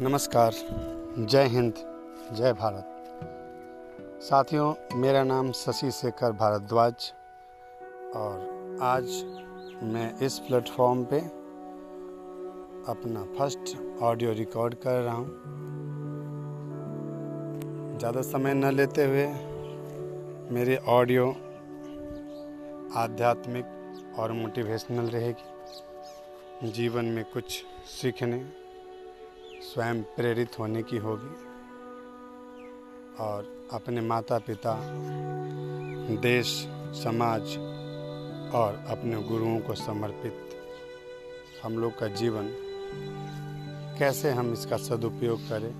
नमस्कार। जय हिंद, जय भारत। साथियों, मेरा नाम शशि शेखर भारद्वाज और आज मैं इस प्लेटफॉर्म पे अपना फ़र्स्ट ऑडियो रिकॉर्ड कर रहा हूँ। ज़्यादा समय न लेते हुए मेरी ऑडियो आध्यात्मिक और मोटिवेशनल रहेगी। जीवन में कुछ सीखने स्वयं प्रेरित होने की होगी और अपने माता पिता देश, समाज और अपने गुरुओं को समर्पित हम लोग का जीवन। कैसे हम इसका सदुपयोग करें,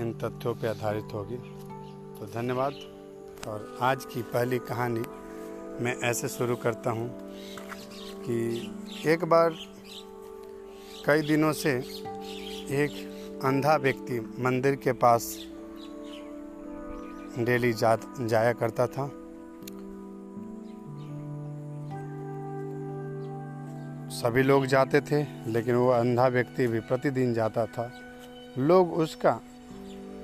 इन तथ्यों पर आधारित होगी। तो धन्यवाद। और आज की पहली कहानी मैं ऐसे शुरू करता हूँ कि एक बार कई दिनों से एक अंधा व्यक्ति मंदिर के पास डेली जा जाया करता था। सभी लोग जाते थे, लेकिन वो अंधा व्यक्ति भी प्रतिदिन जाता था। लोग उसका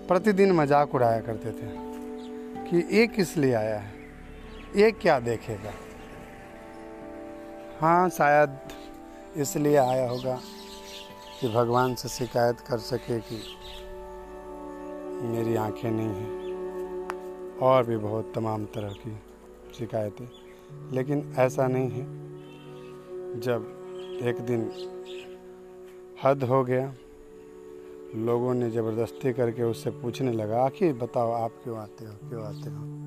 प्रतिदिन मज़ाक उड़ाया करते थे कि ये किस लिए आया है? ये क्या देखेगा? हाँ शायद इसलिए आया होगा। कि भगवान से शिकायत कर सके कि मेरी आँखें नहीं हैं। और भी बहुत तमाम तरह की शिकायतें। लेकिन ऐसा नहीं है। जब एक दिन हद हो गया, लोगों ने ज़बरदस्ती करके उससे पूछने लगा, आखिर बताओ, आप क्यों आते हो? क्यों आते हो?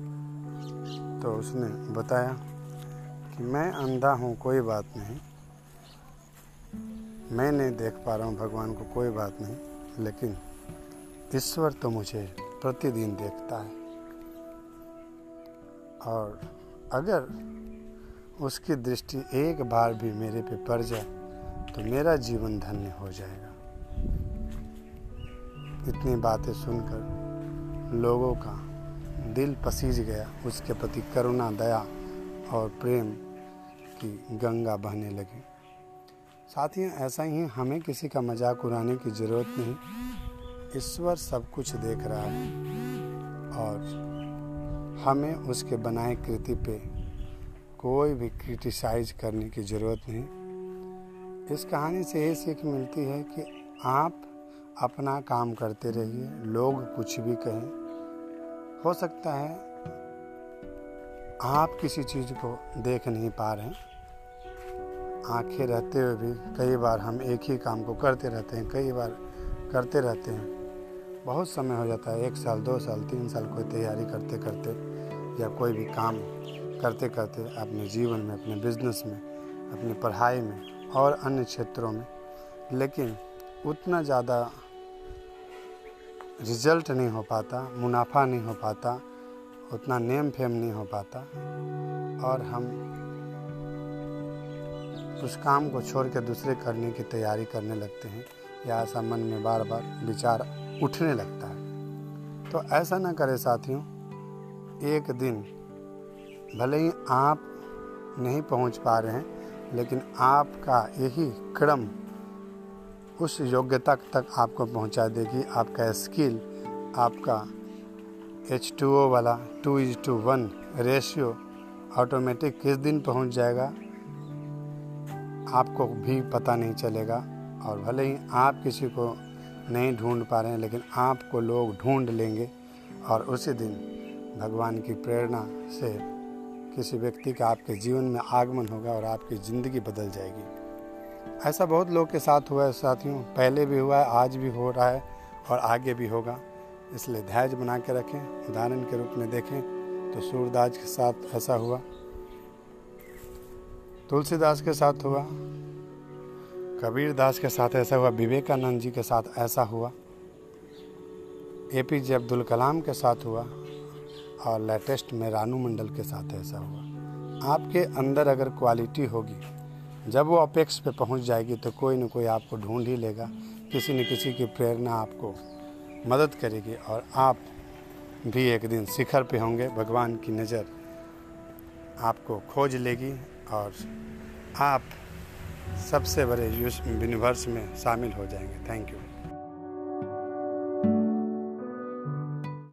तो उसने बताया कि मैं अंधा हूँ, कोई बात नहीं। मैं नहीं देख पा रहा हूँ, भगवान को कोई बात नहीं, लेकिन ईश्वर तो मुझे प्रतिदिन देखता है। और अगर उसकी दृष्टि एक बार भी मेरे पे पड़ जाए तो मेरा जीवन धन्य हो जाएगा। इतनी बातें सुनकर लोगों का दिल पसीज गया, उसके प्रति करुणा, दया और प्रेम की गंगा बहने लगी। साथ ही ऐसा ही हमें किसी का मज़ाक उड़ाने की ज़रूरत नहीं। ईश्वर सब कुछ देख रहा है और हमें उसके बनाए कृति पे कोई भी क्रिटिसाइज करने की ज़रूरत नहीं। इस कहानी से ये सीख मिलती है कि आप अपना काम करते रहिए, लोग कुछ भी कहें। हो सकता है आप किसी चीज़ को देख नहीं पा रहे हैं। आँखें रहते हुए भी कई बार हम एक ही काम को करते रहते हैं, कई बार करते रहते हैं। बहुत समय हो जाता है, एक साल, दो साल, तीन साल कोई तैयारी करते करते या कोई भी काम करते करते अपने जीवन में, अपने बिज़नेस में, अपनी पढ़ाई में और अन्य क्षेत्रों में। लेकिन उतना ज़्यादा रिज़ल्ट नहीं हो पाता, मुनाफा नहीं हो पाता, उतना नेम फेम नहीं हो पाता और हम उस काम को छोड़ के दूसरे करने की तैयारी करने लगते हैं या ऐसा मन में बार बार विचार उठने लगता है। तो ऐसा ना करें साथियों, एक दिन भले ही आप नहीं पहुँच पा रहे हैं, लेकिन आपका यही क्रम उस योग्यता तक आपको पहुँचा देगी। आपका स्किल, आपका एच टू ओ वाला two is two one ratio automatic किस दिन पहुँच जाएगा? आपको भी पता नहीं चलेगा और भले ही आप किसी को नहीं ढूंढ पा रहे हैं, लेकिन आपको लोग ढूंढ लेंगे और उसी दिन भगवान की प्रेरणा से किसी व्यक्ति का आपके जीवन में आगमन होगा और आपकी ज़िंदगी बदल जाएगी। ऐसा बहुत लोग के साथ हुआ है, साथियों। पहले भी हुआ है, आज भी हो रहा है और आगे भी होगा। इसलिए धैर्य बना के रखें, उदाहरण के रूप में देखें तो सूरदास के साथ ऐसा हुआ। तुलसीदास के साथ हुआ कबीर दास के साथ ऐसा हुआ, विवेकानंद जी के साथ ऐसा हुआ ए पी जे अब्दुल कलाम के साथ हुआ और लेटेस्ट में रानू मंडल के साथ ऐसा हुआ। आपके अंदर अगर क्वालिटी होगी, जब वो अपेक्ष पे पहुँच जाएगी तो कोई ना कोई आपको ढूंढ ही लेगा, किसी न किसी की प्रेरणा आपको मदद करेगी और आप भी एक दिन शिखर पे होंगे, भगवान की नज़र आपको खोज लेगी और आप सबसे बड़े यूनिवर्स में शामिल हो जाएँगे। Thank you